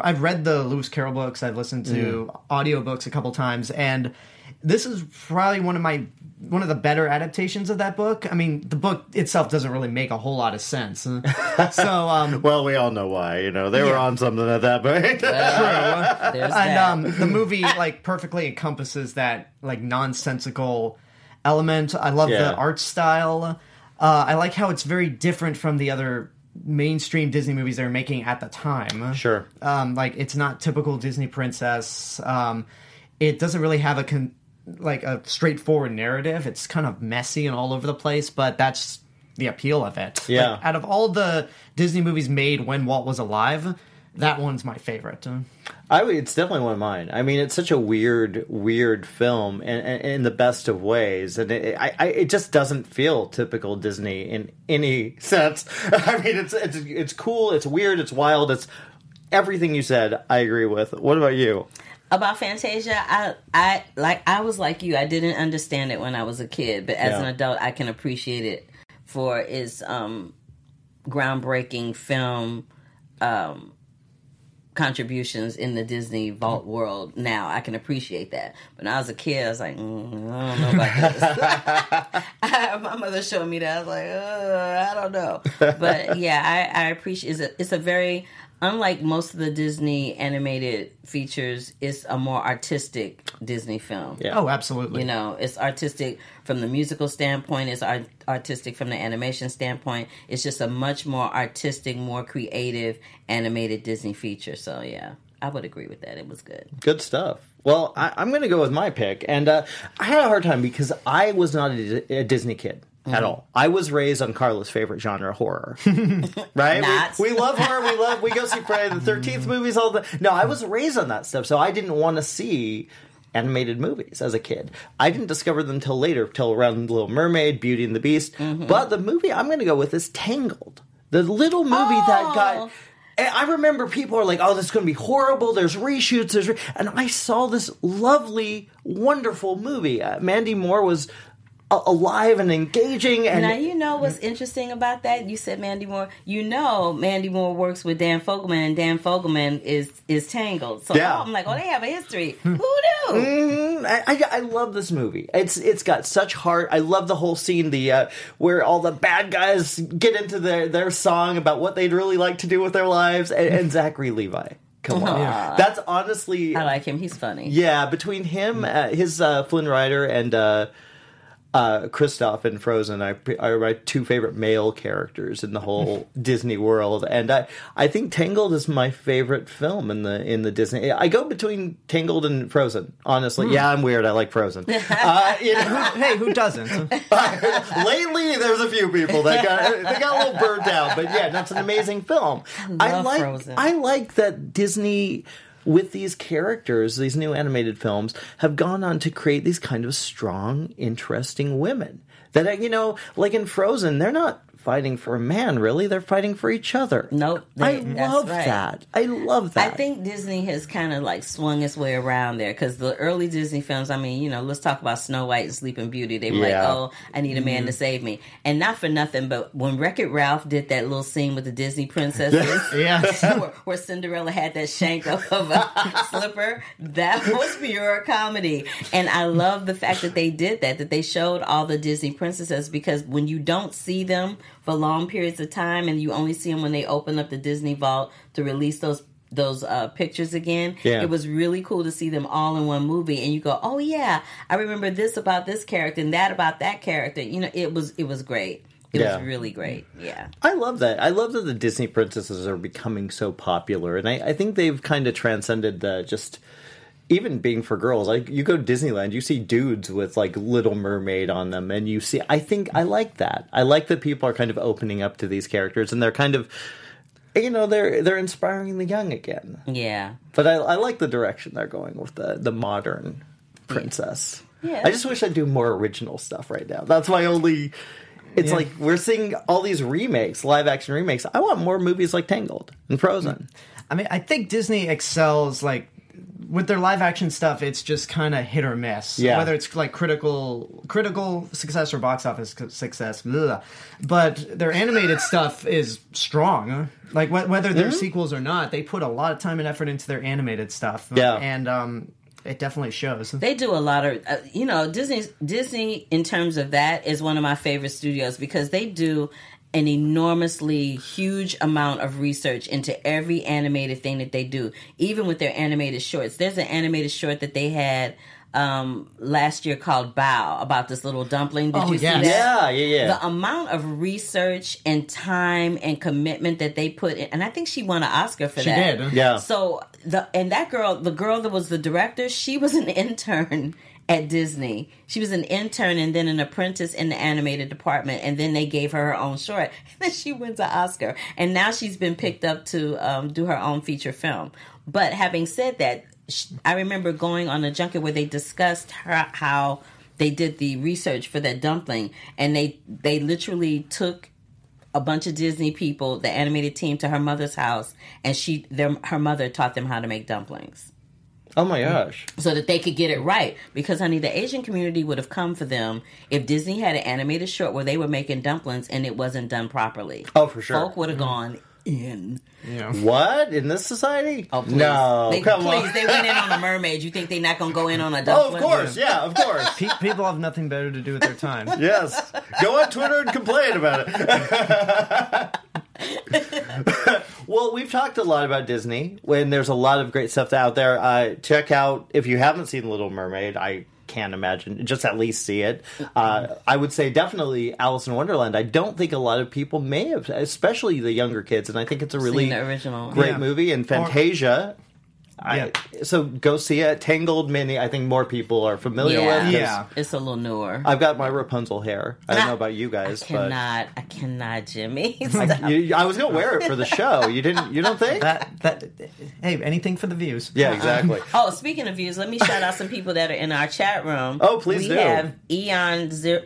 Speaker 3: I've read the Lewis Carroll books. I've listened to audiobooks a couple times, and this is probably one of my one of the better adaptations of that book. I mean, the book itself doesn't really make a whole lot of sense. *laughs* so, um,
Speaker 1: well, we all know why. You know, they were on something at that point. *laughs*
Speaker 4: There's
Speaker 3: and
Speaker 4: that.
Speaker 3: um, the movie like perfectly encompasses that like nonsensical element. I love
Speaker 1: Yeah.
Speaker 3: the art style. Uh, I like how it's very different from the other mainstream Disney movies they were making at the time.
Speaker 1: sure.
Speaker 3: um, like it's not typical Disney princess. Um, it doesn't really have a con- like a straightforward narrative. It's kind of messy and all over the place, but that's the appeal of it.
Speaker 1: Yeah.
Speaker 3: Like, out of all the Disney movies made when Walt was alive, that one's my favorite.
Speaker 1: I would, it's definitely one of mine. I mean, it's such a weird, weird film, and, and in the best of ways, and it, I, I, it just doesn't feel typical Disney in any *laughs* sense. I mean, it's it's it's cool, it's weird, it's wild, it's everything you said. I agree with. What about you?
Speaker 4: about Fantasia, I I like I was like you. I didn't understand it when I was a kid, but as
Speaker 1: Yeah.
Speaker 4: an adult, I can appreciate it for its um, groundbreaking film um, contributions in the Disney Vault world now. I can appreciate that. But when I was a kid, I was like, mm, I don't know about this. *laughs* *laughs* I, my mother showed me that. I was like, I don't know. *laughs* But yeah, I, I appreciate. It's a, it's a very unlike most of the Disney animated features. It's a more artistic Disney film.
Speaker 1: Yeah.
Speaker 3: Oh, absolutely.
Speaker 4: You know, it's artistic from the musical standpoint. It's art- artistic from the animation standpoint. It's just a much more artistic, more creative animated Disney feature. So yeah, I would agree with that. It was good.
Speaker 1: Good stuff. Well, I, I'm going to go with my pick, and uh, I had a hard time because I was not a, a Disney kid.
Speaker 4: Mm-hmm.
Speaker 1: At all, I was raised on Carla's favorite genre, horror. *laughs* right? We, we love horror. We love. We go see Friday the Thirteenth movies all the. No, I was raised on that stuff, so I didn't want to see animated movies as a kid. I didn't discover them till later, till around Little Mermaid, Beauty and the Beast.
Speaker 4: Mm-hmm.
Speaker 1: But the movie I'm going to go with is Tangled, the little movie that
Speaker 4: Oh.
Speaker 1: got. And I remember people are like, "Oh, this is going to be horrible." There's reshoots. There's, re-. and I saw this lovely, wonderful movie. Uh, Mandy Moore was a- alive and engaging, and
Speaker 4: now you know what's interesting about that. You said Mandy Moore. You know Mandy Moore works with Dan Fogelman, and Dan Fogelman is is Tangled. So
Speaker 1: Yeah.
Speaker 4: I'm like, oh, they have a history. Who knew?
Speaker 1: I, I, I love this movie. It's it's got such heart. I love the whole scene, the uh, where all the bad guys get into their their song about what they'd really like to do with their lives, and, and Zachary Levi. Come on, that's honestly,
Speaker 4: I like him. He's funny.
Speaker 1: yeah. Between him, uh, his uh, Flynn Rider, and uh, Kristoff in Frozen, I are my two favorite male characters in the whole Disney world, and I I think Tangled is my favorite film in the in the Disney. I go between Tangled and Frozen. Honestly, yeah, I'm weird. I like Frozen. *laughs* uh, you know,
Speaker 3: hey, who doesn't? *laughs*
Speaker 1: lately there's a few people that got they got a little burnt out, but yeah, that's an amazing film. I,
Speaker 4: love
Speaker 1: like
Speaker 4: Frozen.
Speaker 1: I like that Disney with these characters, these new animated films, have gone on to create these kind of strong, interesting women. That you know, like in Frozen, they're not fighting for a man, really. They're fighting for each other.
Speaker 4: Nope,
Speaker 1: I
Speaker 4: they- that's
Speaker 1: love
Speaker 4: right.
Speaker 1: that. I love that.
Speaker 4: I think Disney has kind of like swung its way around there because the early Disney films, I mean, you know, let's talk about Snow White and Sleeping Beauty. They were
Speaker 1: Yeah.
Speaker 4: like, oh, I need a man to mm-hmm. save me. And not for nothing, but when Wreck It Ralph did that little scene with the Disney princesses, *laughs*
Speaker 3: Yes. *laughs*
Speaker 4: where, where Cinderella had that shank of, of a *laughs* slipper, that was pure comedy. And I love the fact that they did that, that they showed all the Disney princesses because when you don't see them for long periods of time and you only see them when they open up the Disney vault to release those those uh, pictures again.
Speaker 1: Yeah.
Speaker 4: It was really cool to see them all in one movie, and you go, "Oh yeah, I remember this about this character and that about that character." You know, it was it was great. It
Speaker 1: Yeah.
Speaker 4: was really great. Yeah.
Speaker 1: I love that. I love that the Disney princesses are becoming so popular, and I, I think they've kind of transcended the just even being for girls. Like you go to Disneyland, you see dudes with like Little Mermaid on them, and you see. I think I like that. I like that people are kind of opening up to these characters, and they're kind of, you know, they're they're inspiring the young again.
Speaker 4: Yeah.
Speaker 1: But I, I like the direction they're going with the the modern princess.
Speaker 4: Yeah.
Speaker 1: I just wish I'd do more original stuff right now. That's my only. It's
Speaker 3: Yeah.
Speaker 1: like we're seeing all these remakes, live action remakes. I want more movies like Tangled and Frozen.
Speaker 3: I mean, I think Disney excels like with their live action stuff. It's just kind of hit or miss.
Speaker 1: Yeah.
Speaker 3: Whether it's like critical critical success or box office success, blah. but their animated *laughs* stuff is strong. Like wh- whether they're sequels or not, they put a lot of time and effort into their animated stuff.
Speaker 1: Yeah.
Speaker 3: and um, it definitely shows.
Speaker 4: They do a lot of, uh, you know, Disney. Disney, in terms of that, is one of my favorite studios because they do an enormously huge amount of research into every animated thing that they do, even with their animated shorts. There's an animated short that they had um last year called Bao about this little dumpling. Did
Speaker 3: Oh,
Speaker 4: you
Speaker 3: yes.
Speaker 4: see that?
Speaker 1: Yeah, yeah, yeah.
Speaker 4: The amount of research and time and commitment that they put in, and I think she won an Oscar for
Speaker 3: She
Speaker 4: that.
Speaker 3: did.
Speaker 1: Yeah.
Speaker 4: So the and that girl, the girl that was the director, she was an *laughs* intern at Disney. She was an intern and then an apprentice in the animated department, and then they gave her her own short, *laughs* and then she wins an Oscar, and now she's been picked up to um, do her own feature film. But having said that, I remember going on a junket where they discussed her, how they did the research for that dumpling, and they they literally took a bunch of Disney people, the animated team, to her mother's house, and she, their, her mother taught them how to make dumplings
Speaker 1: Oh my gosh.
Speaker 4: so that they could get it right. Because, honey, the Asian community would have come for them if Disney had an animated short where they were making dumplings and it wasn't done properly.
Speaker 1: Oh, for sure.
Speaker 4: Folk would have gone in.
Speaker 1: What in this society?
Speaker 4: Oh, please.
Speaker 1: no,
Speaker 4: they,
Speaker 1: come
Speaker 4: please,
Speaker 1: on.
Speaker 4: they went in on a *laughs* mermaid. You think they're not gonna go in on a dumpling?
Speaker 1: Oh, of course, yeah, of course.
Speaker 3: Pe- people have nothing better to do with their time.
Speaker 1: Yes. Go on Twitter and complain about it. *laughs* *laughs* well, we've talked a lot about Disney when there's a lot of great stuff out there. Uh, check out, if you haven't seen Little Mermaid, I can't imagine, just at least see it. Uh, I would say definitely Alice in Wonderland. I don't think a lot of people may have, especially the younger kids, and I think it's a really
Speaker 4: original.
Speaker 1: great
Speaker 3: Yeah.
Speaker 1: movie. And Fantasia. I,
Speaker 3: Yeah.
Speaker 1: so go see it. Tangled Mini, I think more people are familiar
Speaker 4: Yeah.
Speaker 1: with. 'cause
Speaker 3: Yeah.
Speaker 4: It's a little newer.
Speaker 1: I've got my Rapunzel hair. I don't know ah, about you guys,
Speaker 4: I
Speaker 1: but
Speaker 4: cannot. I cannot, Jimmy. *laughs*
Speaker 1: I, you, I was gonna wear it for the show. You didn't. You don't think?
Speaker 3: That that hey, anything for the views.
Speaker 1: yeah, exactly. *laughs*
Speaker 4: Oh, speaking of views, let me shout out some people that are in our chat room.
Speaker 1: Oh, please
Speaker 4: we
Speaker 1: do.
Speaker 4: have Eon zero,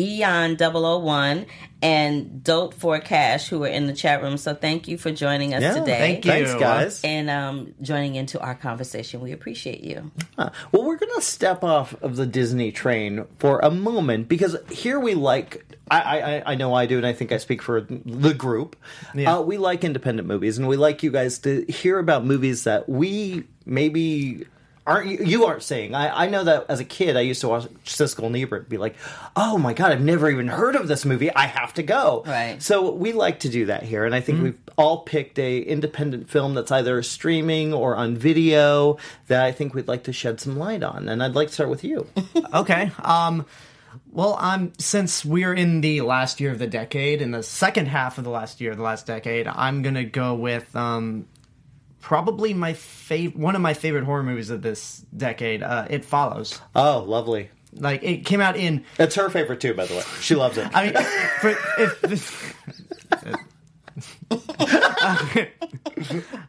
Speaker 4: Eon 001 and Dope for Cash who are in the chat room. So thank you for joining us
Speaker 1: Yeah,
Speaker 4: today.
Speaker 3: thank you.
Speaker 1: Thanks, guys.
Speaker 4: And um, joining into our conversation. We appreciate you.
Speaker 1: Huh. Well, we're gonna step off of the Disney train for a moment because here we like. I, I, I know I do, and I think I speak for the group.
Speaker 3: Yeah.
Speaker 1: Uh, we like independent movies, and we like you guys to hear about movies that we maybe aren't you, you aren't saying. I, I know that as a kid, I used to watch Siskel and Ebert, and be like, "Oh my god, I've never even heard of this movie. I have to go."
Speaker 4: Right.
Speaker 1: So we like to do that here, and I think we've all picked a independent film that's either streaming or on video that I think we'd like to shed some light on. And I'd like to start with you. *laughs*
Speaker 3: Okay. Um well, I'm since we're in the last year of the decade, in the second half of the last year of the last decade, I'm gonna go with um probably my fav- one of my favorite horror movies of this decade. Uh, it follows.
Speaker 1: oh, lovely.
Speaker 3: Like it came out in.
Speaker 1: It's her favorite too, by the way. She loves it.
Speaker 3: I mean, *laughs* for, if. *laughs* *laughs*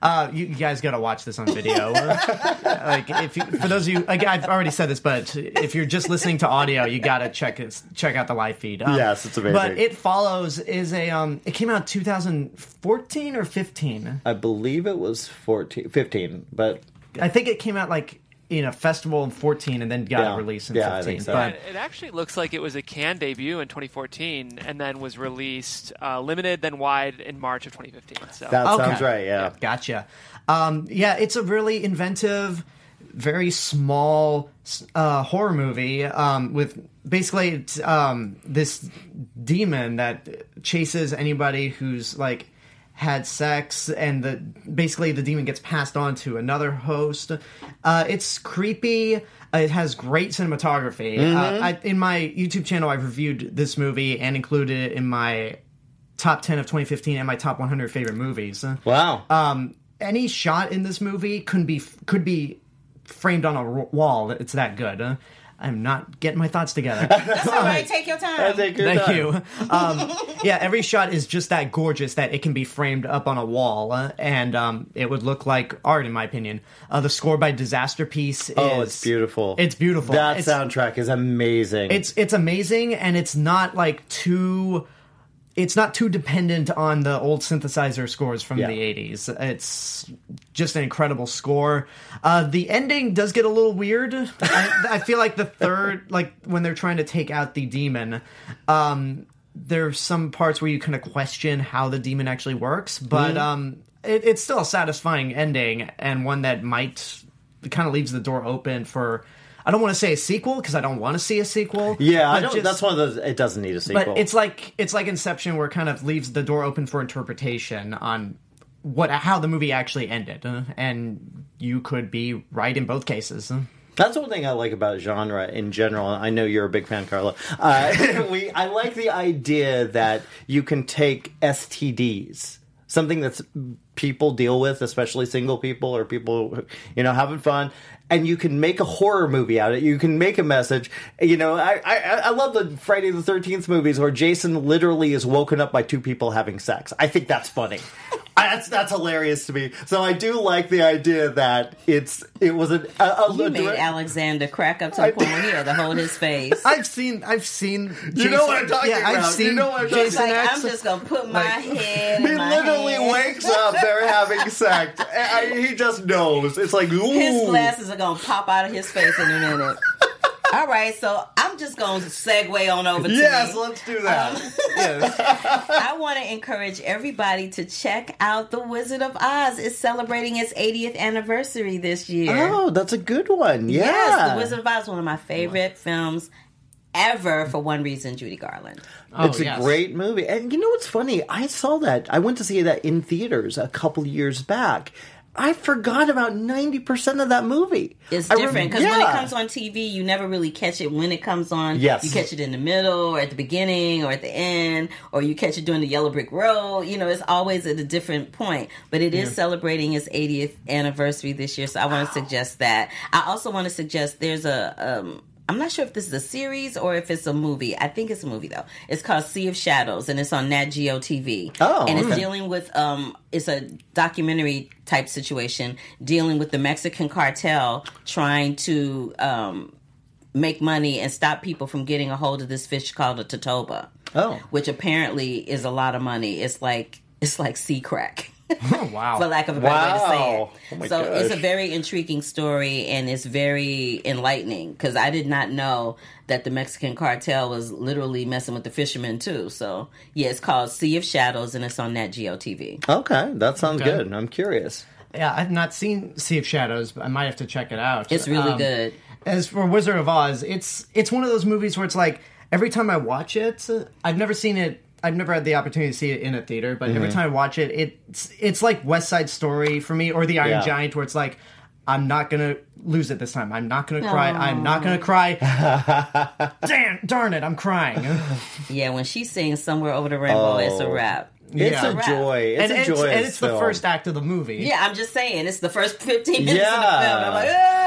Speaker 3: Uh, you, you guys got to watch this on video. *laughs* like, if you, for those of you, like, I've already said this, but if you're just listening to audio, you got to check it, check out the live feed. Um,
Speaker 1: Yes, it's amazing.
Speaker 3: But it follows is a um, it came out 2014 or 15.
Speaker 1: I believe it was 14, 15, but
Speaker 3: I think it came out like in a festival in 14 and then got
Speaker 1: Yeah.
Speaker 3: a release in
Speaker 1: Yeah, I
Speaker 3: 15.
Speaker 1: think so.
Speaker 3: But
Speaker 5: It actually looks like it was a Cannes debut in 2014, and then was released uh, limited, then wide in March of 2015. So
Speaker 1: that
Speaker 3: Okay.
Speaker 1: sounds right. Yeah.
Speaker 3: Gotcha. Um, yeah, it's a really inventive, very small uh, horror movie um, with basically it's, um, this demon that chases anybody who's like had sex, and the basically the demon gets passed on to another host. Uh, it's creepy. Uh, It has great cinematography. Uh, I, in my YouTube channel, I've reviewed this movie and included it in my top 10 of 2015 and my top 100 favorite movies.
Speaker 1: Wow.
Speaker 3: Um, any shot in this movie could be could be framed on a r- wall. It's that good. I'm not getting my thoughts together. *laughs*
Speaker 4: That's all right. Take your time.
Speaker 1: I think you're
Speaker 3: Thank
Speaker 1: done.
Speaker 3: you. Um, yeah, every shot is just that gorgeous that it can be framed up on a wall, uh, and um, it would look like art, in my opinion. Uh, the score by Disasterpeace is
Speaker 1: Oh, it's beautiful.
Speaker 3: It's beautiful.
Speaker 1: That
Speaker 3: It's-
Speaker 1: soundtrack is amazing.
Speaker 3: it's it's amazing and it's not like too it's not too dependent on the old synthesizer scores from
Speaker 1: Yeah.
Speaker 3: the 80s it's just an incredible score. Uh, the ending does get a little weird. I, I feel like the third *laughs* like when they're trying to take out the demon um, there's some parts where you kind of question how the demon actually works but um, it, it's still a satisfying ending and one that might kind of leaves the door open for I don't want to say a sequel because I don't want to see a sequel.
Speaker 1: yeah, I don't.
Speaker 3: just-
Speaker 1: that's one of those. It doesn't need a sequel.
Speaker 3: But it's like it's like Inception, where it kind of leaves the door open for interpretation on what how the movie actually ended, uh, and you could be right in both cases.
Speaker 1: That's one thing I like about genre in general. I know you're a big fan, Carla. Uh, *laughs* we, I like the idea that you can take STDs, something that's people deal with, especially single people or people, you know, having fun, and you can make a horror movie out of it. You can make a message. You know, I, I, I love the Friday the 13th movies where Jason literally is woken up by two people having sex. I think that's funny. *laughs* That's that's hilarious to me. So I do like the idea that it's it was a, a, a
Speaker 4: You
Speaker 1: a
Speaker 4: made
Speaker 1: direct-
Speaker 4: Alexander crack up to the point where he had to hold his face. *laughs*
Speaker 3: I've seen I've seen
Speaker 1: You know what I'm talking
Speaker 3: yeah, I've
Speaker 1: about. You know what I'm
Speaker 3: Jason
Speaker 4: like. I'm just gonna put my head. *laughs*
Speaker 1: He
Speaker 4: in my
Speaker 1: literally
Speaker 4: hand.
Speaker 1: wakes up. They're having sex. I, he just knows. It's like ooh.
Speaker 4: His glasses are gonna pop out of his face in a minute. *laughs* All right, so I'm just going to segue on over to
Speaker 1: Yes,
Speaker 4: me.
Speaker 1: let's do that.
Speaker 3: Um,
Speaker 1: yes. *laughs*
Speaker 4: I want to encourage everybody to check out The Wizard of Oz. It's celebrating its 80th anniversary this year.
Speaker 1: Oh, that's a good one. Yeah.
Speaker 4: Yes, The Wizard of Oz, one of my favorite films ever for one reason, Judy Garland.
Speaker 3: Oh,
Speaker 1: it's a
Speaker 3: yes.
Speaker 1: great movie. And you know what's funny? I saw that. I went to see that in theaters a couple years back. I forgot about 90% of that movie.
Speaker 4: It's different because when it comes on TV, you never really catch it when it comes on.
Speaker 1: Yes.
Speaker 4: You catch it in the middle or at the beginning or at the end, or you catch it during the Yellow Brick Road. You know, it's always at a different point. But it is celebrating its 80th anniversary this year, so I want to suggest that. I also want to suggest there's a. Um, I'm not sure if this is a series or if it's a movie. I think it's a movie though. It's called Sea of Shadows and it's on Nat Geo TV.
Speaker 1: Oh,
Speaker 4: and it's
Speaker 1: okay.
Speaker 4: dealing with um it's a documentary type situation dealing with the Mexican cartel trying to um make money and stop people from getting a hold of this fish called a totoaba.
Speaker 1: Oh.
Speaker 4: Which apparently is a lot of money. It's like it's like sea crack. *laughs*
Speaker 3: Oh, wow.
Speaker 4: for lack of a better way to say it.
Speaker 1: Oh my
Speaker 4: so it's a very intriguing story and it's very enlightening because I did not know that the Mexican cartel was literally messing with the fishermen too. So yeah, it's called Sea of Shadows and it's on Nat Geo TV.
Speaker 1: Okay, that sounds
Speaker 3: Okay.
Speaker 1: good. I'm curious.
Speaker 3: Yeah, I've not seen Sea of Shadows, but I might have to check it out.
Speaker 4: It's really
Speaker 3: Um,
Speaker 4: good.
Speaker 3: As for Wizard of Oz, it's it's one of those movies where it's like every time I watch it, I've never seen it. I've never had the opportunity to see it in a theater, but
Speaker 1: Mm-hmm.
Speaker 3: every time I watch it, it's it's like West Side Story for me, or The Iron
Speaker 1: Yeah.
Speaker 3: Giant, where it's like I'm not gonna lose it this time. I'm not gonna cry. I'm not gonna cry. *laughs* Damn, darn it, I'm crying. *laughs*
Speaker 4: Yeah, when she sings "Somewhere Over the Rainbow," it's a
Speaker 1: Oh.
Speaker 4: wrap.
Speaker 1: It's
Speaker 3: Yeah.
Speaker 1: a joy. It's
Speaker 3: and
Speaker 1: a
Speaker 3: it's,
Speaker 1: joyous
Speaker 3: and it's the first act of the movie.
Speaker 4: Yeah, I'm just saying, it's the first 15 minutes of the film. I'm like, ah,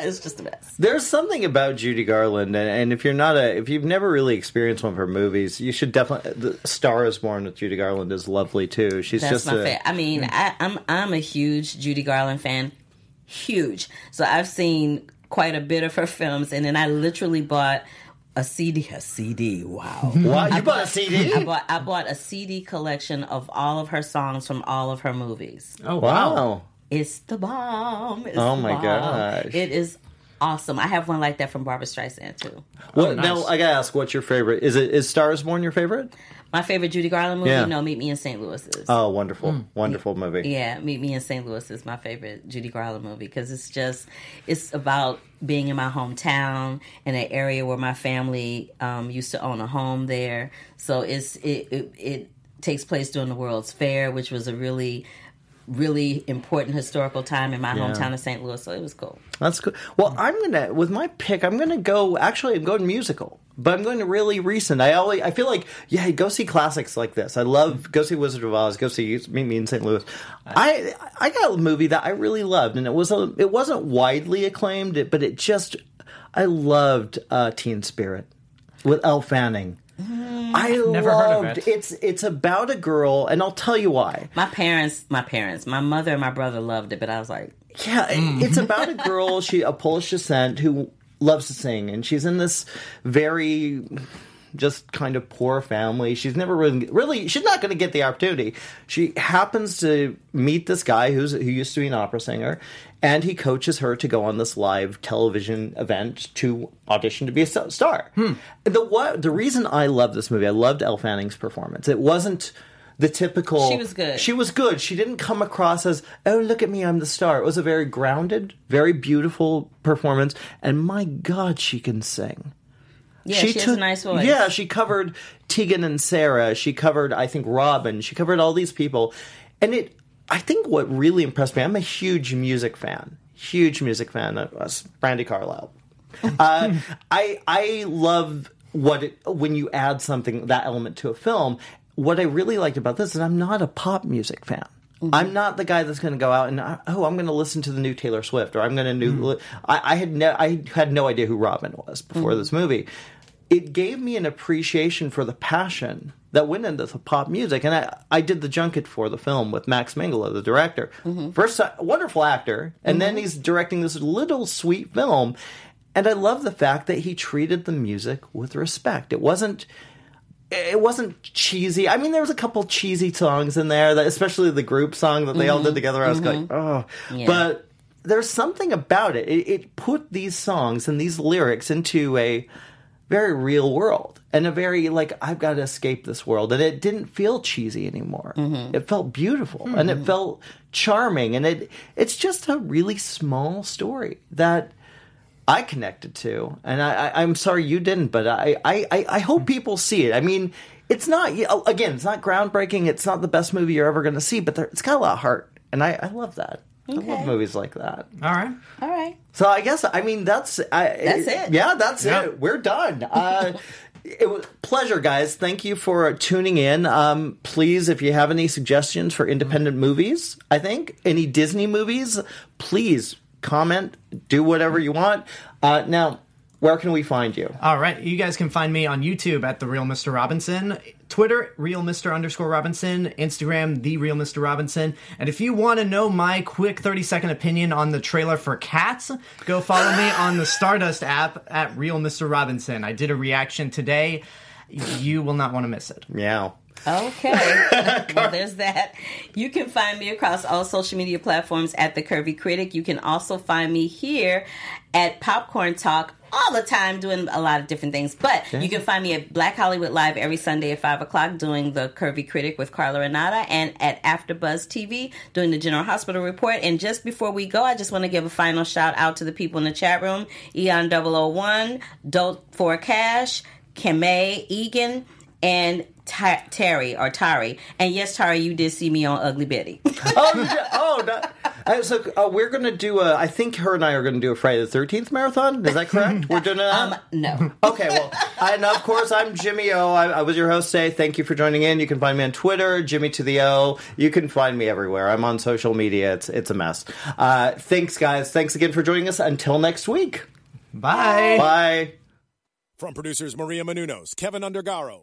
Speaker 4: *laughs* it's just the best.
Speaker 1: There's something about Judy Garland, and, and if you're not a, if you've never really experienced one of her movies, you should definitely. The Star is Born with Judy Garland is lovely too. She's
Speaker 4: That's
Speaker 1: just
Speaker 4: my
Speaker 1: a,
Speaker 4: favorite. I mean, I, I'm I'm a huge Judy Garland fan, huge. So I've seen quite a bit of her films, and then I literally bought a CD. A CD. Wow. *laughs*
Speaker 1: What? You
Speaker 4: I
Speaker 1: bought a CD?
Speaker 4: I bought I bought a CD collection of all of her songs from all of her movies.
Speaker 3: Oh wow.
Speaker 1: Wow.
Speaker 4: It's the bomb. It's
Speaker 1: Oh my
Speaker 4: bomb.
Speaker 1: gosh.
Speaker 4: It is awesome. I have one like that from Barbara Streisand too.
Speaker 1: What,
Speaker 3: nice.
Speaker 1: Now I gotta ask, what's your favorite? Is it is Star is Born your favorite?
Speaker 4: My favorite Judy Garland movie,
Speaker 1: Yeah.
Speaker 4: no, Meet Me in St. Louis is.
Speaker 1: Oh, wonderful, wonderful movie.
Speaker 4: Yeah, Meet Me in St. Louis is my favorite Judy Garland movie because it's just it's about being in my hometown in an area where my family um, used to own a home there. So it's it, it it takes place during the World's Fair, which was a really really important historical time in my hometown of St. Louis. So it was cool.
Speaker 1: That's good. Well, I'm gonna with my pick. I'm gonna go. Actually, I'm going musical, but I'm going to really recent. I always I feel like yeah, go see classics like this. I love go see Wizard of Oz. Go see Meet Me in St. Louis. I I got a movie that I really loved, and it was a it wasn't widely acclaimed, but it just I loved uh, Teen Spirit with Elle Fanning. I
Speaker 3: never heard of
Speaker 1: loved
Speaker 3: it.
Speaker 1: it's it's about a girl, and I'll tell you why.
Speaker 4: My parents, my parents, my mother and my brother loved it, but I was like,
Speaker 1: Yeah, mm. it's about a *laughs* girl, she a Polish descent who loves to sing, and she's in this very just kind of poor family. She's never really, really, she's not going to get the opportunity. She happens to meet this guy who's who used to be an opera singer, and he coaches her to go on this live television event to audition to be a star. Hmm. The what the reason I love this movie, I loved Elle Fanning's performance. It wasn't the typical.
Speaker 4: She was good.
Speaker 1: She was good. She didn't come across as, oh, look at me, I'm the star. It was a very grounded, very beautiful performance, and my God, she can sing.
Speaker 4: yeah, she, has a nice voice.
Speaker 1: Yeah, she covered Tegan and Sara. She covered, I think, Robyn. She covered all these people. And it, I think what really impressed me, I'm a huge music fan, huge music fan of us, Brandi Carlile. *laughs* uh, I I love what it, when you add something that element to a film. What I really liked about this is I'm not a pop music fan. I'm not the guy that's going to go out and uh, oh I'm going to listen to the new Taylor Swift or I'm going to new. I, I had no I had no idea who Robyn was before this movie. It gave me an appreciation for the passion that went into the pop music, and I, I did the junket for the film with Max Minghella, the director. Mm-hmm. First, a wonderful actor, and then mm-hmm. he's directing this little sweet film. And I love the fact that he treated the music with respect. It wasn't it wasn't cheesy. I mean, there was a couple cheesy songs in there, that, especially the group song that they all did mm-hmm. together. I was like, oh,
Speaker 4: Yeah.
Speaker 1: but there's something about it. it. It put these songs and these lyrics into a very real world and a very like I've got to escape this world, and it didn't feel cheesy anymore. Mm-hmm. It felt beautiful and it mm-hmm. felt charming, and it it's just a really small story that. I connected to, and I, I'm sorry you didn't, but I, I, I I hope mm-hmm. people see it. I mean, it's not oh, again, it's not groundbreaking. It's not the best movie you're ever going to see, but there, it's got a lot of heart, and I, I love that. I love movies like that.
Speaker 3: All right.
Speaker 4: All right.
Speaker 1: So I guess I mean that's I,
Speaker 4: That's it.
Speaker 1: Yeah, that's
Speaker 3: Yeah.
Speaker 1: it. We're done. Uh, *laughs* it was pleasure, guys. Thank you for tuning in. Um, please, if you have any suggestions for independent movies, I think any Disney movies, please comment. Do whatever you want. Uh, now, where can we find you?
Speaker 3: All right. You guys can find me on YouTube at the Real Mr. Robinson, Twitter Real Mr. underscore Robinson, Instagram The Real Mr. Robinson. And if you want to know my quick thirty second opinion on the trailer for Cats, go follow me on the Stardust app at Real Mr. Robinson. I did a reaction today. You will not want to miss it.
Speaker 1: Yeah.
Speaker 4: Okay. *laughs* well, there's that. You can find me across all social media platforms at The Curvy Critic. You can also find me here at Popcorn Talk all the time doing a lot of different things. But you can find me at Black Hollywood Live every Sunday at 5 o'clock doing The Curvy Critic with Carla Renata and at AfterBuzz TV doing the General Hospital Report. And just before we go, I just want to give a final shout out to the people in the chat room. Eon 001, Dope for Cash, Kame Egan, and Ty- Terry or Tari. And yes, Tari, you did see me on Ugly Betty. *laughs*
Speaker 1: oh, yeah, oh, no. Uh, so uh, we're gonna do a. I think her and I are gonna do a Friday the Thirteenth marathon. Is that correct? We're doing it.
Speaker 4: um, no.
Speaker 1: Okay, well, I, and of course, I'm Jimmy O. I, I was your host today. Thank you for joining in. You can find me on Twitter, Jimmy to the O. You can find me everywhere. I'm on social media. It's it's a mess. Uh, thanks, guys. Thanks again for joining us. Until next week.
Speaker 3: Bye.
Speaker 1: Bye.
Speaker 2: From producers Maria Menounos, Kevin Undergaro,